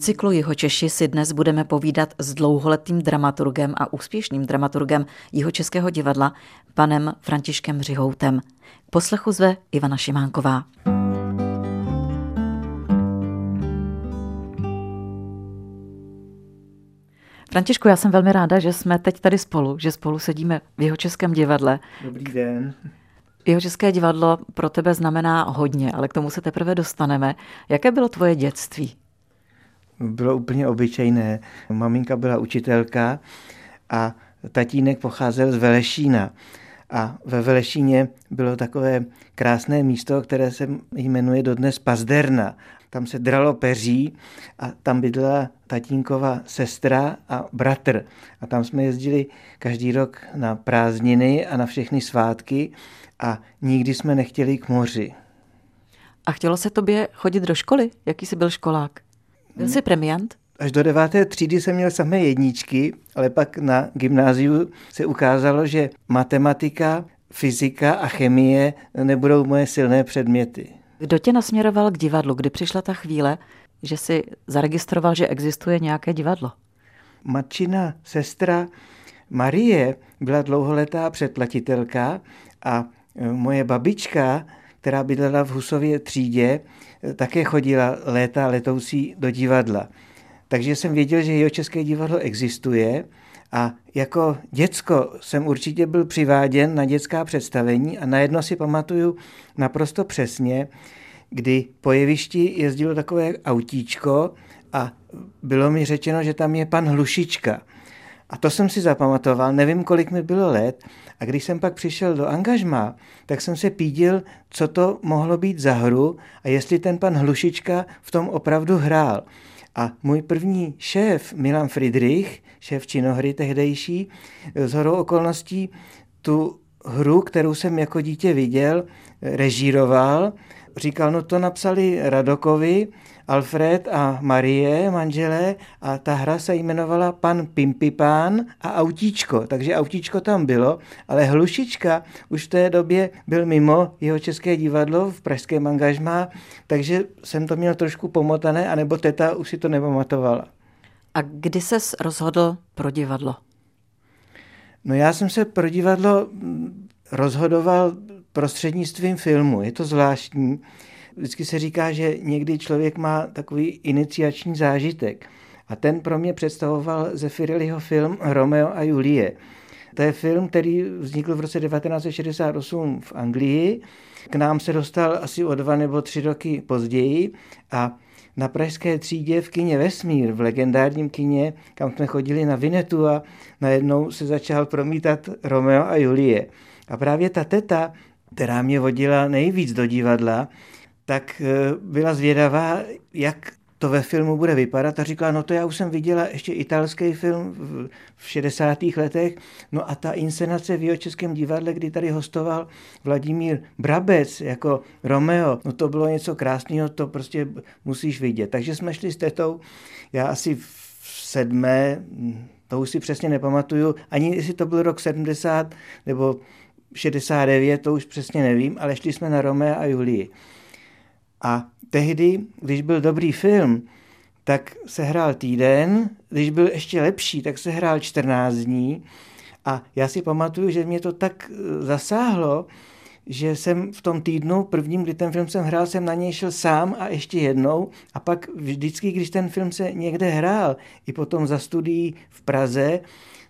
cyklu Jihočeši si dnes budeme povídat s dlouholetým dramaturgem a úspěšným dramaturgem Jihočeského divadla, panem Františkem Řihoutem. Poslechu zve Ivana Šimánková. Františku, já jsem velmi ráda, že jsme teď tady spolu, že spolu sedíme v jeho českém divadle. Dobrý den. Jeho české divadlo pro tebe znamená hodně, ale k tomu se teprve dostaneme. Jaké bylo tvoje dětství? Bylo úplně obyčejné. Maminka byla učitelka a tatínek pocházel z Velešína. A ve Velešíně bylo takové krásné místo, které se jmenuje dodnes Pazderna. Tam se dralo peří a tam bydlela tatínkova sestra a bratr. A tam jsme jezdili každý rok na prázdniny a na všechny svátky a nikdy jsme nechtěli k moři. A chtělo se tobě chodit do školy? Jaký jsi byl školák? Byl jsi premiant? Až do deváté třídy jsem měl samé jedničky, ale pak na gymnáziu se ukázalo, že matematika, fyzika a chemie nebudou moje silné předměty. Kdo tě nasměroval k divadlu, kdy přišla ta chvíle, že si zaregistroval, že existuje nějaké divadlo? Matčina sestra Marie byla dlouholetá předplatitelka a e, moje babička, která bydlela v Husově třídě, e, také chodila léta letoucí do divadla. Takže jsem věděl, že jeho české divadlo existuje a jako děcko jsem určitě byl přiváděn na dětská představení a najednou si pamatuju naprosto přesně, kdy po jevišti jezdilo takové autíčko a bylo mi řečeno, že tam je pan Hlušička. A to jsem si zapamatoval, nevím, kolik mi bylo let. A když jsem pak přišel do angažma, tak jsem se pídil, co to mohlo být za hru a jestli ten pan Hlušička v tom opravdu hrál. A můj první šéf, Milan Friedrich, šéf činohry tehdejší, z horou okolností tu hru, kterou jsem jako dítě viděl, režíroval. Říkal, no to napsali Radokovi, Alfred a Marie, manželé, a ta hra se jmenovala Pan Pimpipán a Autíčko, takže Autíčko tam bylo, ale Hlušička už v té době byl mimo jeho české divadlo v pražském angažmá, takže jsem to měl trošku pomotané, anebo teta už si to nepamatovala. A kdy ses rozhodl pro divadlo? No já jsem se pro divadlo rozhodoval prostřednictvím filmu. Je to zvláštní. Vždycky se říká, že někdy člověk má takový iniciační zážitek. A ten pro mě představoval Zefirelliho film Romeo a Julie. To je film, který vznikl v roce 1968 v Anglii. K nám se dostal asi o dva nebo tři roky později a na pražské třídě v kině Vesmír, v legendárním kině, kam jsme chodili na Vinetu a najednou se začal promítat Romeo a Julie. A právě ta teta, která mě vodila nejvíc do divadla, tak eh, byla zvědavá, jak to ve filmu bude vypadat a říkala, no to já už jsem viděla ještě italský film v 60. letech, no a ta inscenace v českém divadle, kdy tady hostoval Vladimír Brabec jako Romeo, no to bylo něco krásného, to prostě musíš vidět. Takže jsme šli s tetou, já asi v sedmé, to už si přesně nepamatuju, ani jestli to byl rok 70 nebo 69, to už přesně nevím, ale šli jsme na Romeo a Julii. A tehdy, když byl dobrý film, tak se hrál týden, když byl ještě lepší, tak se hrál 14 dní. A já si pamatuju, že mě to tak eh, zasáhlo, že jsem v tom týdnu prvním, kdy ten film jsem hrál, jsem na něj šel sám a ještě jednou. A pak vždycky, když ten film se někde hrál, i potom za studií v Praze,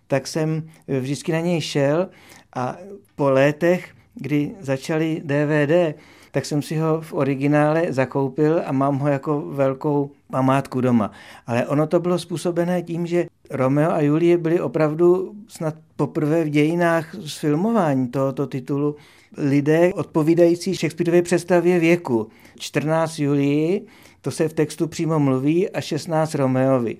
tak jsem eh, vždycky na něj šel a po létech, kdy začaly DVD, tak jsem si ho v originále zakoupil a mám ho jako velkou památku doma. Ale ono to bylo způsobené tím, že Romeo a Julie byli opravdu snad poprvé v dějinách filmování tohoto titulu lidé odpovídající Shakespeareově představě věku. 14 Julii, to se v textu přímo mluví, a 16 Romeovi.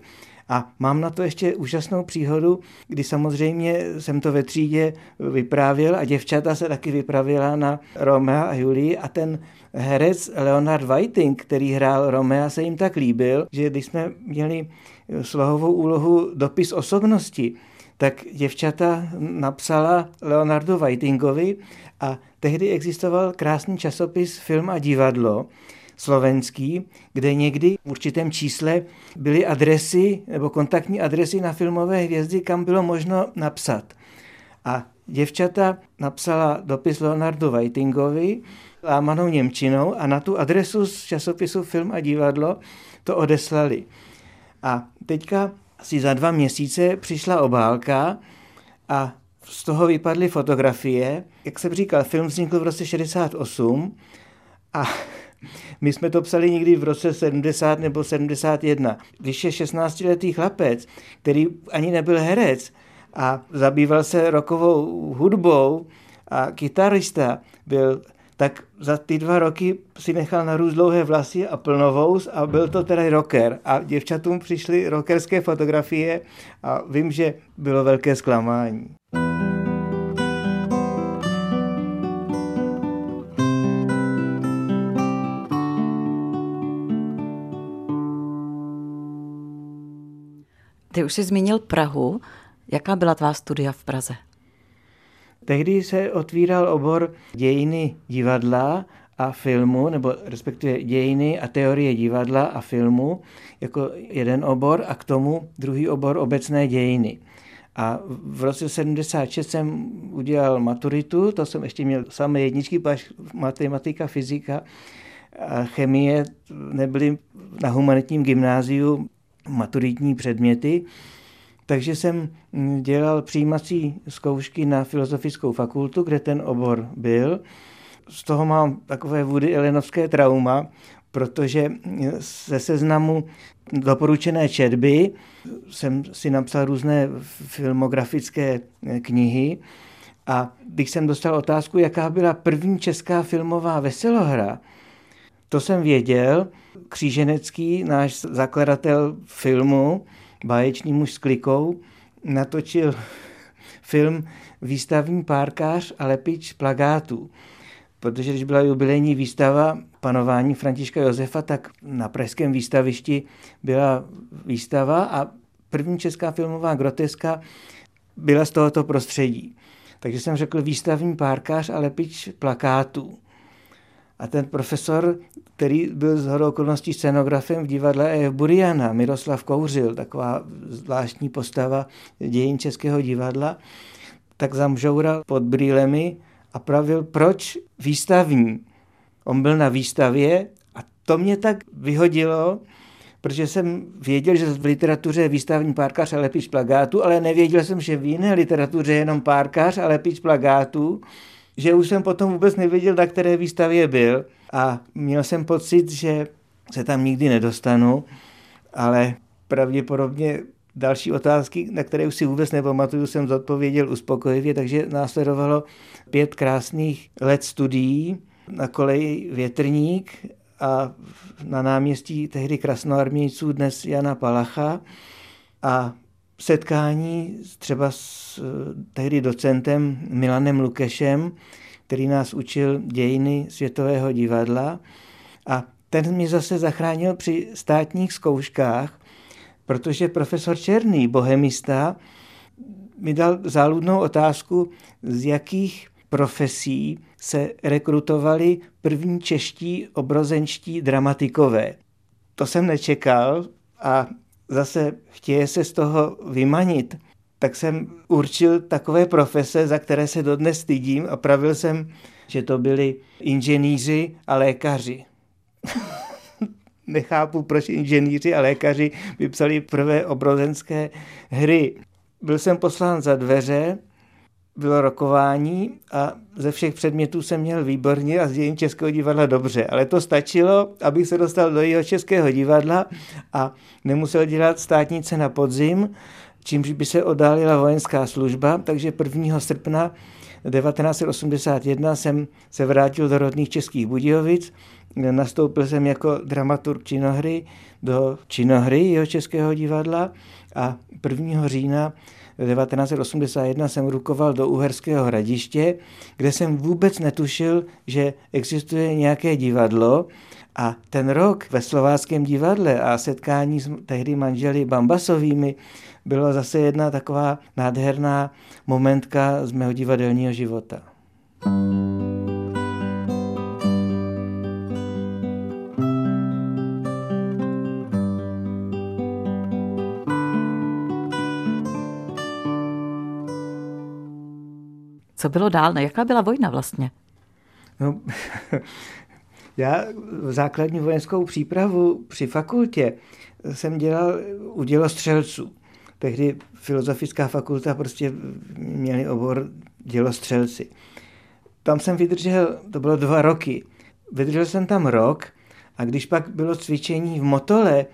A mám na to ještě úžasnou příhodu, kdy samozřejmě jsem to ve třídě vyprávěl a děvčata se taky vypravila na Romea a Julii a ten herec Leonard Whiting, který hrál Romea, se jim tak líbil, že když jsme měli slohovou úlohu dopis osobnosti, tak děvčata napsala Leonardu Whitingovi a tehdy existoval krásný časopis Film a divadlo, slovenský, kde někdy v určitém čísle byly adresy nebo kontaktní adresy na filmové hvězdy, kam bylo možno napsat. A děvčata napsala dopis Leonardu Whitingovi lámanou Němčinou a na tu adresu z časopisu Film a divadlo to odeslali. A teďka asi za dva měsíce přišla obálka a z toho vypadly fotografie. Jak jsem říkal, film vznikl v roce 68 a my jsme to psali někdy v roce 70 nebo 71. Když je 16-letý chlapec, který ani nebyl herec a zabýval se rokovou hudbou a kytarista, byl tak za ty dva roky si nechal narůst dlouhé vlasy a plnovous a byl to tedy rocker. A děvčatům přišly rockerské fotografie a vím, že bylo velké zklamání. Ty už jsi zmínil Prahu. Jaká byla tvá studia v Praze? Tehdy se otvíral obor dějiny divadla a filmu, nebo respektive dějiny a teorie divadla a filmu jako jeden obor a k tomu druhý obor obecné dějiny. A v roce 76 jsem udělal maturitu, to jsem ještě měl samé jedničky, paž matematika, fyzika a chemie nebyly na humanitním gymnáziu maturitní předměty, takže jsem dělal přijímací zkoušky na filozofickou fakultu, kde ten obor byl. Z toho mám takové vůdy elenovské trauma, protože ze seznamu doporučené četby jsem si napsal různé filmografické knihy a když jsem dostal otázku, jaká byla první česká filmová veselohra, to jsem věděl. Kříženecký, náš zakladatel filmu, báječný muž s klikou, natočil film Výstavní párkář a lepič plagátů. Protože když byla jubilejní výstava panování Františka Josefa, tak na pražském výstavišti byla výstava a první česká filmová groteska byla z tohoto prostředí. Takže jsem řekl výstavní párkář a lepič plakátů. A ten profesor, který byl z hodou okolností scenografem v divadle E. Buriana, Miroslav Kouřil, taková zvláštní postava dějin Českého divadla, tak zamžoural pod brýlemi a pravil, proč výstavní. On byl na výstavě a to mě tak vyhodilo, protože jsem věděl, že v literatuře je výstavní párkař a lepič plagátu, ale nevěděl jsem, že v jiné literatuře je jenom párkař a lepič plagátu že už jsem potom vůbec nevěděl, na které výstavě byl a měl jsem pocit, že se tam nikdy nedostanu, ale pravděpodobně další otázky, na které už si vůbec nepamatuju, jsem zodpověděl uspokojivě, takže následovalo pět krásných let studií na koleji Větrník a na náměstí tehdy krasnoarmějců, dnes Jana Palacha a setkání třeba s eh, tehdy docentem Milanem Lukešem, který nás učil dějiny světového divadla a ten mě zase zachránil při státních zkouškách, protože profesor Černý, bohemista, mi dal záludnou otázku, z jakých profesí se rekrutovali první čeští obrozenští dramatikové. To jsem nečekal a zase chtěje se z toho vymanit, tak jsem určil takové profese, za které se dodnes stydím a pravil jsem, že to byli inženýři a lékaři. Nechápu, proč inženýři a lékaři vypsali prvé obrozenské hry. Byl jsem poslán za dveře bylo rokování a ze všech předmětů jsem měl výborně a z dějin Českého divadla dobře, ale to stačilo, abych se dostal do jeho Českého divadla a nemusel dělat státnice na podzim, čímž by se oddálila vojenská služba, takže 1. srpna 1981 jsem se vrátil do rodných českých Budějovic, nastoupil jsem jako dramaturg činohry do činohry jeho Českého divadla a 1. října 1981 jsem rukoval do Uherského hradiště, kde jsem vůbec netušil, že existuje nějaké divadlo. A ten rok ve slováckém divadle a setkání s tehdy manželi Bambasovými bylo zase jedna taková nádherná momentka z mého divadelního života. thank you Co bylo dál? No, jaká byla vojna vlastně? No, já základní vojenskou přípravu při fakultě jsem dělal u dělostřelců. Tehdy filozofická fakulta prostě měli obor dělostřelci. Tam jsem vydržel, to bylo dva roky. Vydržel jsem tam rok a když pak bylo cvičení v Motole,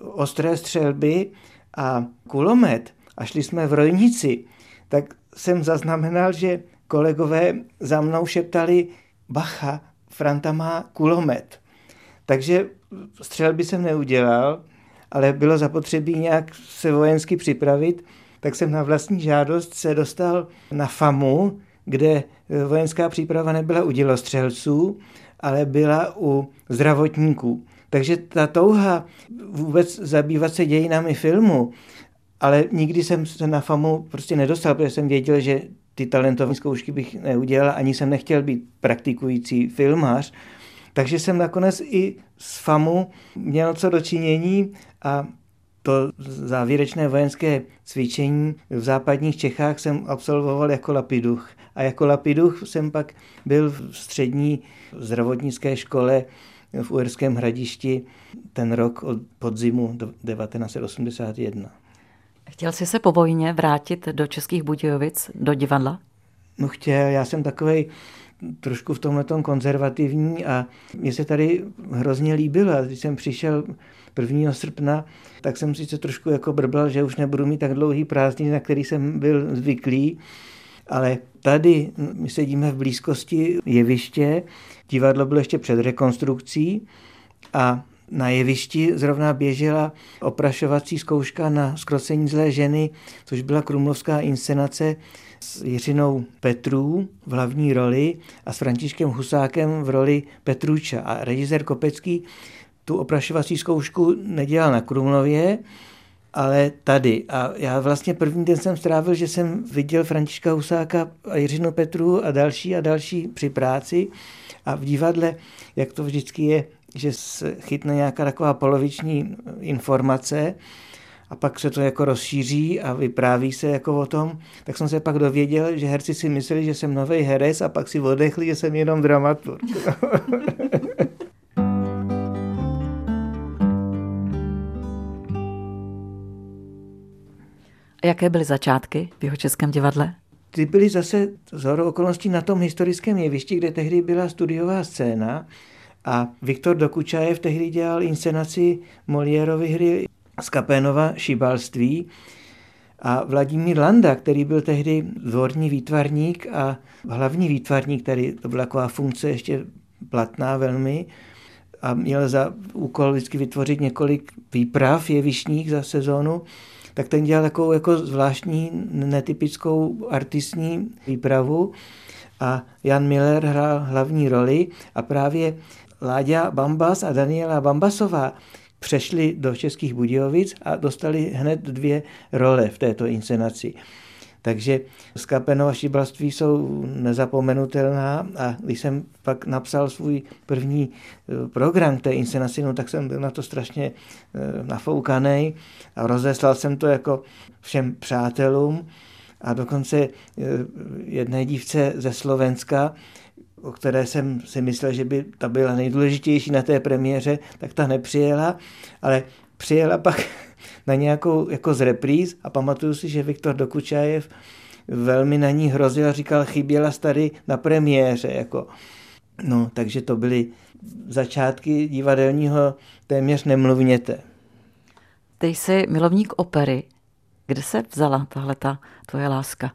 ostré střelby a kulomet a šli jsme v Rojnici, tak jsem zaznamenal, že kolegové za mnou šeptali bacha, Franta má kulomet. Takže střelby jsem neudělal, ale bylo zapotřebí nějak se vojensky připravit, tak jsem na vlastní žádost se dostal na FAMu, kde vojenská příprava nebyla u dělostřelců, ale byla u zdravotníků. Takže ta touha vůbec zabývat se dějinami filmu, ale nikdy jsem se na FAMu prostě nedostal, protože jsem věděl, že ty talentové zkoušky bych neudělal, ani jsem nechtěl být praktikující filmář, takže jsem nakonec i s FAMu měl co dočinění a to závěrečné vojenské cvičení v západních Čechách jsem absolvoval jako lapiduch. A jako lapiduch jsem pak byl v střední zdravotnické škole v Uherském hradišti ten rok od podzimu 1981. Chtěl jsi se po vojně vrátit do Českých Budějovic, do divadla? No chtěl, já jsem takový trošku v tomhle konzervativní a mně se tady hrozně líbilo. Když jsem přišel 1. srpna, tak jsem si to trošku jako brbal, že už nebudu mít tak dlouhý prázdniny, na který jsem byl zvyklý. Ale tady my sedíme v blízkosti jeviště, divadlo bylo ještě před rekonstrukcí a na jevišti zrovna běžela oprašovací zkouška na skrocení zlé ženy, což byla krumlovská inscenace s Jiřinou Petrů v hlavní roli a s Františkem Husákem v roli Petruča. A režisér Kopecký tu oprašovací zkoušku nedělal na Krumlově, ale tady. A já vlastně první den jsem strávil, že jsem viděl Františka Husáka a Jiřinu Petru a další a další při práci. A v divadle, jak to vždycky je, že se chytne nějaká taková poloviční informace a pak se to jako rozšíří a vypráví se jako o tom, tak jsem se pak dověděl, že herci si mysleli, že jsem nový herec a pak si odechli, že jsem jenom dramaturg. Jaké byly začátky v jeho českém divadle? Ty byly zase z okolností na tom historickém jevišti, kde tehdy byla studiová scéna a Viktor Dokučajev tehdy dělal inscenaci Moliérovy hry z Kapénova šibalství. A Vladimír Landa, který byl tehdy dvorní výtvarník a hlavní výtvarník, který to byla taková funkce ještě platná velmi, a měl za úkol vždycky vytvořit několik výprav jevišních za sezónu, tak ten dělal takovou jako zvláštní, netypickou artistní výpravu. A Jan Miller hrál hlavní roli a právě Láďa Bambas a Daniela Bambasová přešli do Českých Budějovic a dostali hned dvě role v této inscenaci. Takže Skapenova šibalství jsou nezapomenutelná a když jsem pak napsal svůj první eh, program té inscenaci, no, tak jsem byl na to strašně eh, nafoukaný a rozeslal jsem to jako všem přátelům a dokonce eh, jedné dívce ze Slovenska, o které jsem si myslel, že by ta byla nejdůležitější na té premiéře, tak ta nepřijela, ale přijela pak na nějakou jako z repríz a pamatuju si, že Viktor Dokučajev velmi na ní hrozil a říkal, chyběla tady na premiéře. Jako. No, takže to byly začátky divadelního téměř nemluvněte. Ty jsi milovník opery. Kde se vzala tahle ta tvoje láska?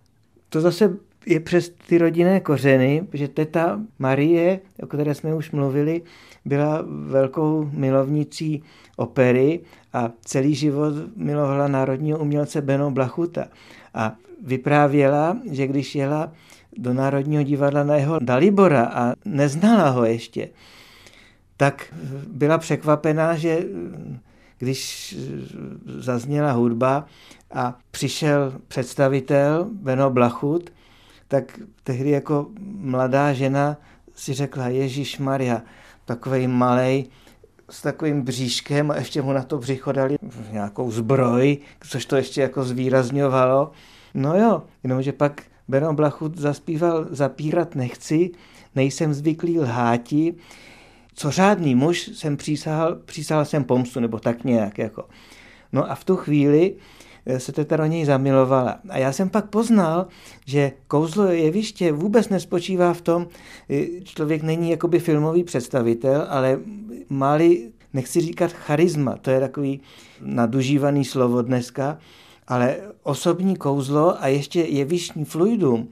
To zase je přes ty rodinné kořeny, že teta Marie, o které jsme už mluvili, byla velkou milovnicí opery a celý život milovala národního umělce Beno Blachuta. A vyprávěla, že když jela do Národního divadla na jeho Dalibora a neznala ho ještě, tak byla překvapená, že když zazněla hudba a přišel představitel Beno Blachut, tak tehdy jako mladá žena si řekla, Ježíš Maria, takový malej, s takovým bříškem a ještě mu na to břicho dali nějakou zbroj, což to ještě jako zvýrazňovalo. No jo, jenomže pak Beron Blachut zaspíval Zapírat nechci, nejsem zvyklý lháti, co řádný muž jsem přísahal, přísahal jsem pomstu, nebo tak nějak. Jako. No a v tu chvíli se teta do něj zamilovala. A já jsem pak poznal, že kouzlo jeviště vůbec nespočívá v tom, eh, člověk není jakoby filmový představitel, ale máli, nechci říkat charisma, to je takový nadužívaný slovo dneska, ale osobní kouzlo a ještě jevištní fluidum,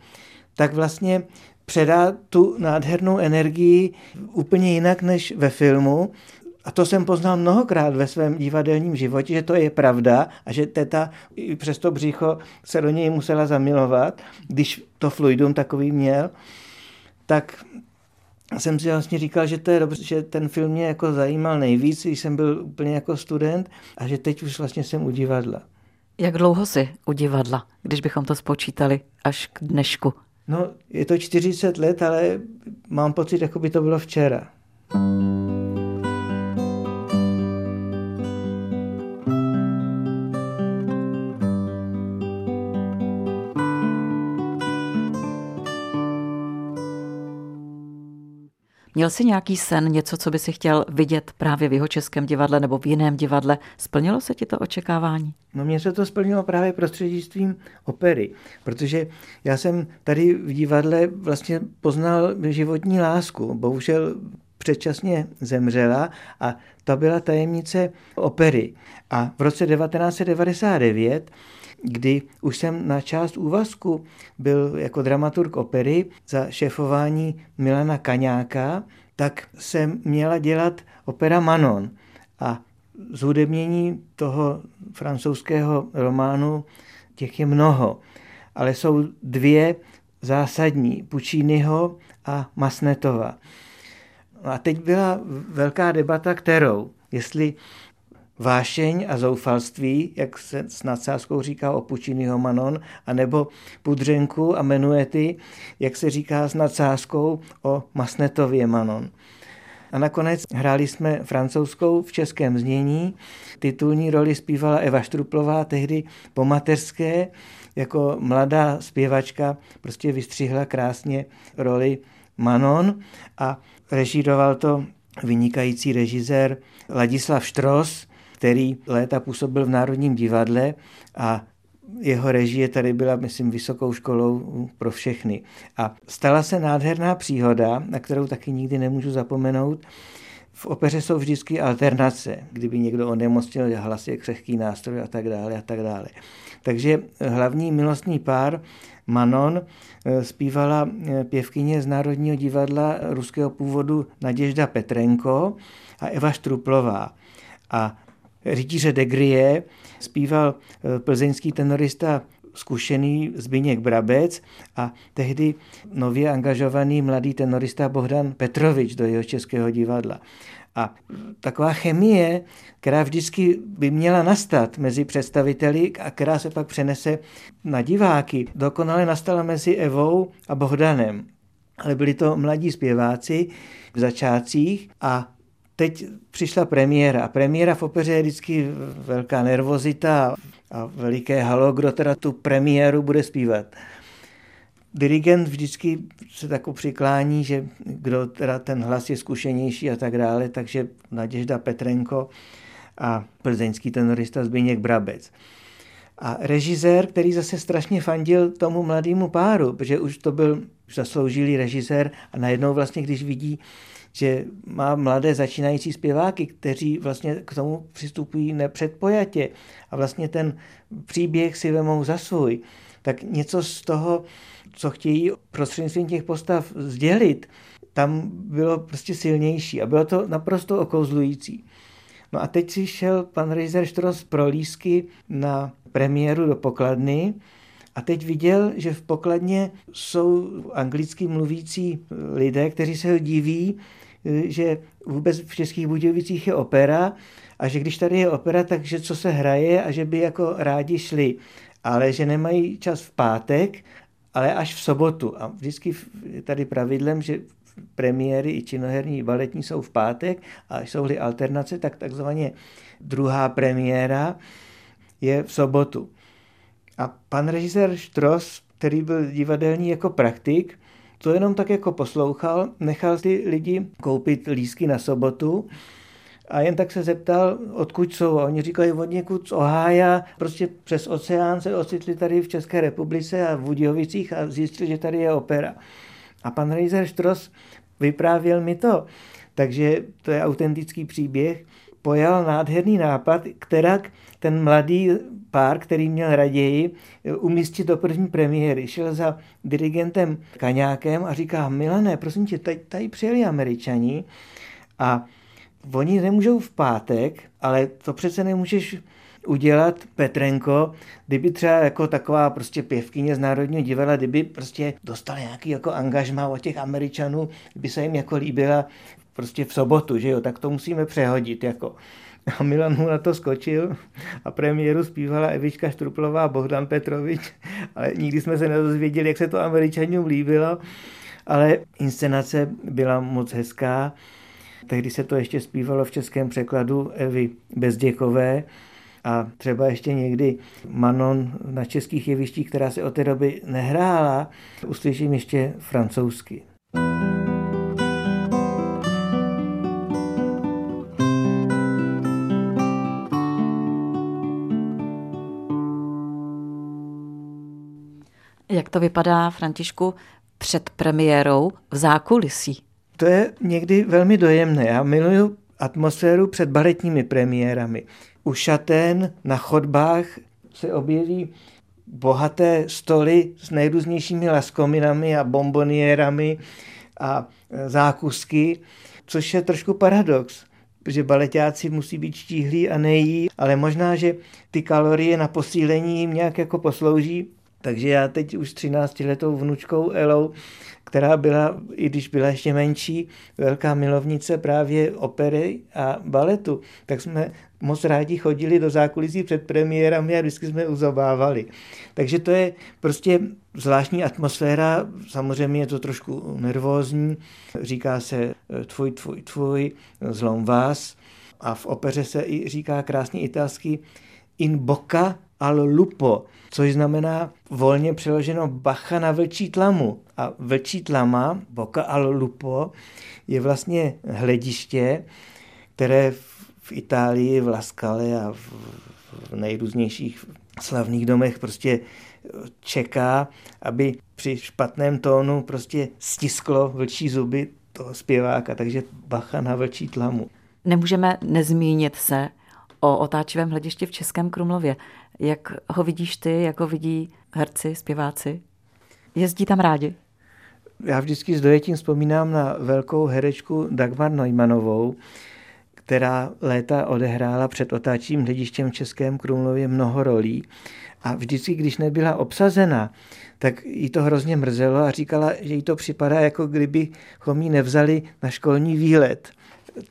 tak vlastně předá tu nádhernou energii úplně jinak než ve filmu. A to jsem poznal mnohokrát ve svém divadelním životě, že to je pravda a že teta i přes to břicho se do něj musela zamilovat, když to fluidum takový měl, tak jsem si vlastně říkal, že to je dobře, že ten film mě jako zajímal nejvíc, když jsem byl úplně jako student a že teď už vlastně jsem u divadla. Jak dlouho jsi u divadla, když bychom to spočítali až k dnešku? No, je to 40 let, ale mám pocit, jako by to bylo včera. Měl jsi nějaký sen, něco, co by si chtěl vidět právě v jeho českém divadle nebo v jiném divadle? Splnilo se ti to očekávání? No mně se to splnilo právě prostřednictvím opery, protože já jsem tady v divadle vlastně poznal životní lásku. Bohužel předčasně zemřela a to byla tajemnice opery. A v roce 1999 kdy už jsem na část úvazku byl jako dramaturg opery za šéfování Milana Kaňáka, tak jsem měla dělat opera Manon. A zhudebnění toho francouzského románu těch je mnoho, ale jsou dvě zásadní, Pucciniho a Masnetova. A teď byla velká debata, kterou, jestli vášeň a zoufalství, jak se s nadsázkou říká o Pucciniho Manon, anebo pudřenku a menuety, jak se říká s nadsázkou o Masnetově Manon. A nakonec hráli jsme francouzskou v českém znění. Titulní roli zpívala Eva Štruplová, tehdy po mateřské, jako mladá zpěvačka, prostě vystřihla krásně roli Manon a režíroval to vynikající režisér Ladislav Štros, který léta působil v Národním divadle a jeho režie tady byla, myslím, vysokou školou pro všechny. A stala se nádherná příhoda, na kterou taky nikdy nemůžu zapomenout. V opeře jsou vždycky alternace, kdyby někdo onemocnil, hlas je křehký nástroj a tak dále a tak dále. Takže hlavní milostný pár Manon zpívala pěvkyně z Národního divadla ruského původu Naděžda Petrenko a Eva Štruplová. A rytíře de Grie zpíval eh, plzeňský tenorista zkušený Zbigněk Brabec a tehdy nově angažovaný mladý tenorista Bohdan Petrovič do jeho českého divadla. A taková chemie, která vždycky by měla nastat mezi představiteli a která se pak přenese na diváky, dokonale nastala mezi Evou a Bohdanem. Ale byli to mladí zpěváci v začátcích a teď přišla premiéra. A premiéra v opeře je vždycky velká nervozita a veliké halo, kdo teda tu premiéru bude zpívat. Dirigent vždycky se tak přiklání, že kdo teda ten hlas je zkušenější a tak dále, takže Naděžda Petrenko a plzeňský tenorista Zbigněk Brabec. A režisér, který zase strašně fandil tomu mladému páru, protože už to byl zasloužilý režisér a najednou vlastně, když vidí, že má mladé začínající zpěváky, kteří vlastně k tomu přistupují nepředpojatě a vlastně ten příběh si vemou za svůj, tak něco z toho, co chtějí prostřednictvím těch postav sdělit, tam bylo prostě silnější a bylo to naprosto okouzlující. No a teď si šel pan Reiser Štros pro lísky na premiéru do pokladny a teď viděl, že v pokladně jsou anglicky mluvící lidé, kteří se ho diví, že vůbec v Českých Budějovicích je opera a že když tady je opera, takže co se hraje a že by jako rádi šli, ale že nemají čas v pátek, ale až v sobotu. A vždycky je tady pravidlem, že premiéry i činoherní baletní jsou v pátek a jsou-li alternace, tak takzvaně druhá premiéra je v sobotu. A pan režisér Štros který byl divadelní jako praktik, to jenom tak jako poslouchal, nechal ty lidi koupit lísky na sobotu a jen tak se zeptal, odkud jsou. Oni říkali od někud z Ohája, prostě přes oceán se ocitli tady v České republice a v Budějovicích a zjistili, že tady je opera. A pan Reiser Stross vyprávěl mi to. Takže to je autentický příběh. Pojal nádherný nápad, která ten mladý pár, který měl raději umístit do první premiéry. Šel za dirigentem Kaňákem a říká, Milané, prosím tě, tady, tady přijeli američani a oni nemůžou v pátek, ale to přece nemůžeš udělat Petrenko, kdyby třeba jako taková prostě pěvkyně z Národního divadla, kdyby prostě dostala nějaký jako angažma od těch Američanů, kdyby se jim jako líbila prostě v sobotu, že jo, tak to musíme přehodit jako. A Milan mu na to skočil a premiéru zpívala Evička Štruplová a Bohdan Petrovič, ale nikdy jsme se nedozvěděli, jak se to američanům líbilo, ale inscenace byla moc hezká. Tehdy se to ještě zpívalo v českém překladu Evy Bezděkové a třeba ještě někdy Manon na českých jevištích, která se od té doby nehrála, uslyším ještě francouzsky. Jak to vypadá, Františku, před premiérou v zákulisí? To je někdy velmi dojemné. Já miluju atmosféru před baletními premiérami. U šatén na chodbách se objeví bohaté stoly s nejrůznějšími laskominami a bomboniérami a zákusky, což je trošku paradox, protože baletáci musí být štíhlí a nejí, ale možná, že ty kalorie na posílení jim nějak jako poslouží, takže já teď už 13 letou vnučkou Elou, která byla, i když byla ještě menší, velká milovnice právě opery a baletu, tak jsme moc rádi chodili do zákulisí před premiérami a vždycky jsme uzobávali. Takže to je prostě zvláštní atmosféra, samozřejmě je to trošku nervózní, říká se tvůj, tvůj, tvůj, zlom vás. A v opeře se i říká krásný italský in bocca al lupo, což znamená volně přeloženo bacha na vlčí tlamu. A vlčí tlama, boka al lupo, je vlastně hlediště, které v Itálii, v Laskale a v, v nejrůznějších slavných domech prostě čeká, aby při špatném tónu prostě stisklo vlčí zuby toho zpěváka, takže bacha na vlčí tlamu. Nemůžeme nezmínit se o otáčivém hledišti v Českém Krumlově. Jak ho vidíš ty, jak ho vidí herci, zpěváci? Jezdí tam rádi? Já vždycky s dojetím vzpomínám na velkou herečku Dagmar Neumannovou, která léta odehrála před otáčím hledištěm v Českém Krumlově mnoho rolí. A vždycky, když nebyla obsazena, tak jí to hrozně mrzelo a říkala, že jí to připadá, jako kdybychom ji nevzali na školní výlet.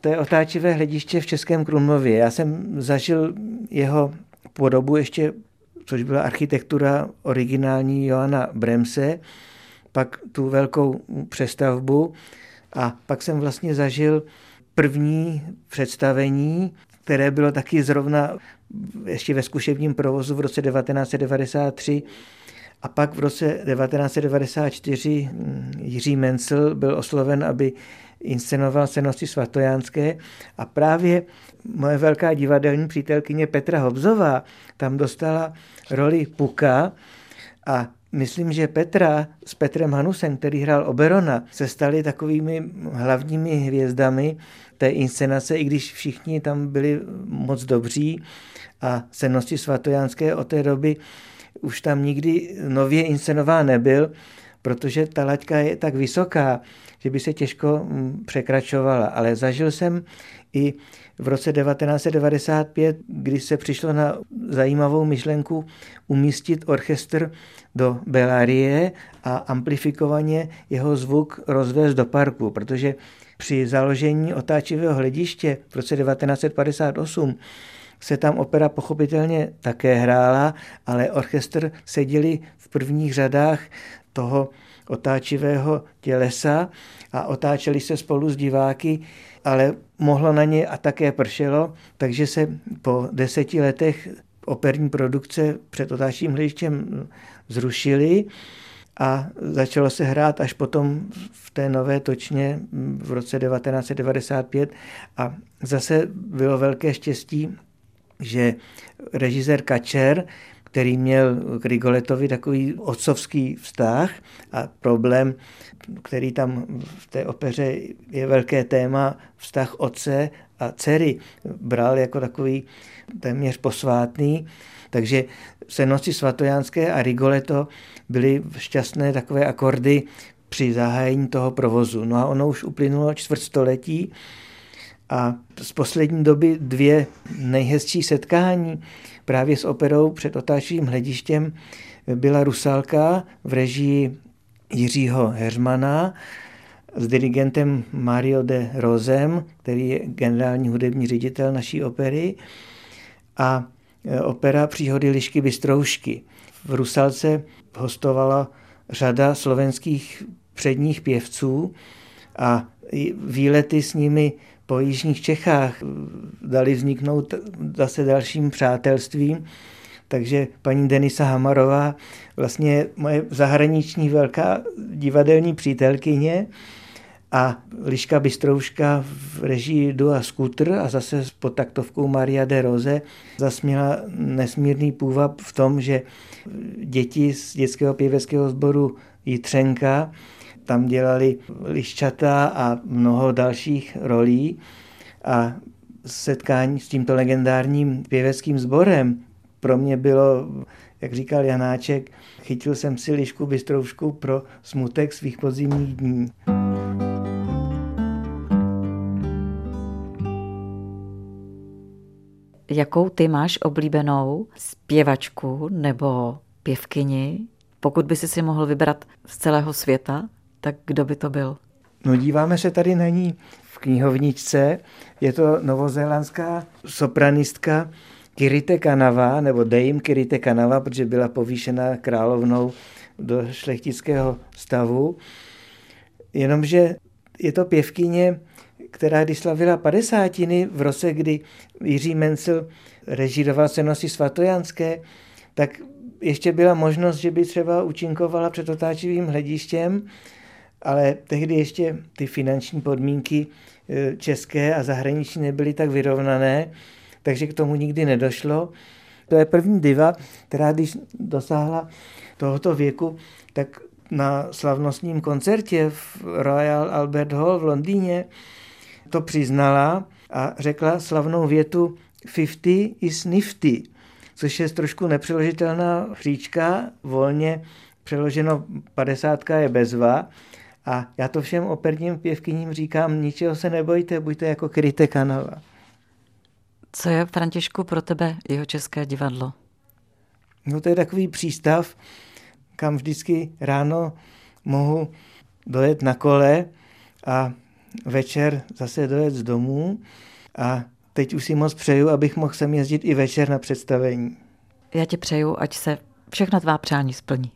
To je otáčivé hlediště v Českém Krumlově. Já jsem zažil jeho podobu ještě, což byla architektura originální Joana Bremse, pak tu velkou přestavbu a pak jsem vlastně zažil první představení, které bylo taky zrovna ještě ve zkušebním provozu v roce 1993 a pak v roce 1994 Jiří Mencel byl osloven, aby inscenoval cenosti svatojánské a právě moje velká divadelní přítelkyně Petra Hobzová tam dostala roli Puka. A myslím, že Petra s Petrem Hanusem, který hrál Oberona, se stali takovými hlavními hvězdami té inscenace, i když všichni tam byli moc dobří a cenosti svatojánské od té doby už tam nikdy nově inscenován nebyl, protože ta laťka je tak vysoká, že by se těžko mm, překračovala. Ale zažil jsem i v roce 1995, kdy se přišlo na zajímavou myšlenku umístit orchestr do Bellarie a amplifikovaně jeho zvuk rozvést do parku, protože při založení otáčivého hlediště v roce 1958 se tam opera pochopitelně také hrála, ale orchestr seděli v prvních řadách toho otáčivého tělesa a otáčeli se spolu s diváky, ale mohlo na ně a také pršelo, takže se po deseti letech operní produkce před otáčím hledištěm zrušili a začalo se hrát až potom v té nové točně v roce 1995 a zase bylo velké štěstí, že režisér Kačer, který měl k Rigoletovi takový otcovský vztah a problém, který tam v té opeře je velké téma, vztah otce a dcery, bral jako takový téměř posvátný, takže se noci svatojánské a Rigoletto byly šťastné takové akordy při zahájení toho provozu. No a ono už uplynulo čtvrtstoletí a z poslední doby dvě nejhezčí setkání právě s operou před otáčivým hledištěm byla Rusalka v režii Jiřího Heřmana s dirigentem Mario de Rozem, který je generální hudební ředitel naší opery a e, opera Příhody Lišky Bystroušky. V Rusalce hostovala řada slovenských předních pěvců a výlety s nimi po Jižních Čechách dali vzniknout zase dalším přátelstvím. Takže paní Denisa Hamarová, vlastně moje zahraniční velká divadelní přítelkyně a Liška Bystrouška v režii Dua Scooter a zase pod taktovkou Maria de Rose zasměla nesmírný půvab v tom, že děti z dětského pěveckého sboru Jitřenka tam dělali liščata a mnoho dalších rolí a setkání s tímto legendárním pěveckým sborem pro mě bylo, jak říkal Janáček, chytil jsem si lišku bystroušku pro smutek svých podzimních dní. Jakou ty máš oblíbenou zpěvačku nebo pěvkyni? Pokud by si si mohl vybrat z celého světa, tak kdo by to byl? No díváme se tady na ní v knihovničce. Je to novozélandská sopranistka Kirite Kanava, nebo Dejim Kirite Kanava, protože byla povýšena královnou do šlechtického stavu. Jenomže je to pěvkyně, která když slavila padesátiny v roce, kdy Jiří Mencel režíroval nosí svatojanské, tak ještě byla možnost, že by třeba účinkovala před otáčivým hledištěm, ale tehdy ještě ty finanční podmínky e, české a zahraniční nebyly tak vyrovnané, takže k tomu nikdy nedošlo. To je první diva, která když dosáhla tohoto věku, tak na slavnostním koncertě v Royal Albert Hall v Londýně to přiznala a řekla slavnou větu 50 is nifty, což je trošku nepřeložitelná příčka, volně přeloženo 50 je bezva. A já to všem operním pěvkyním říkám, ničeho se nebojte, buďte jako kryte kanava. Co je, Františku, pro tebe jeho české divadlo? No to je takový přístav, kam vždycky ráno mohu dojet na kole a večer zase dojet z domů a teď už si moc přeju, abych mohl sem jezdit i večer na představení. Já ti přeju, ať se všechna tvá přání splní.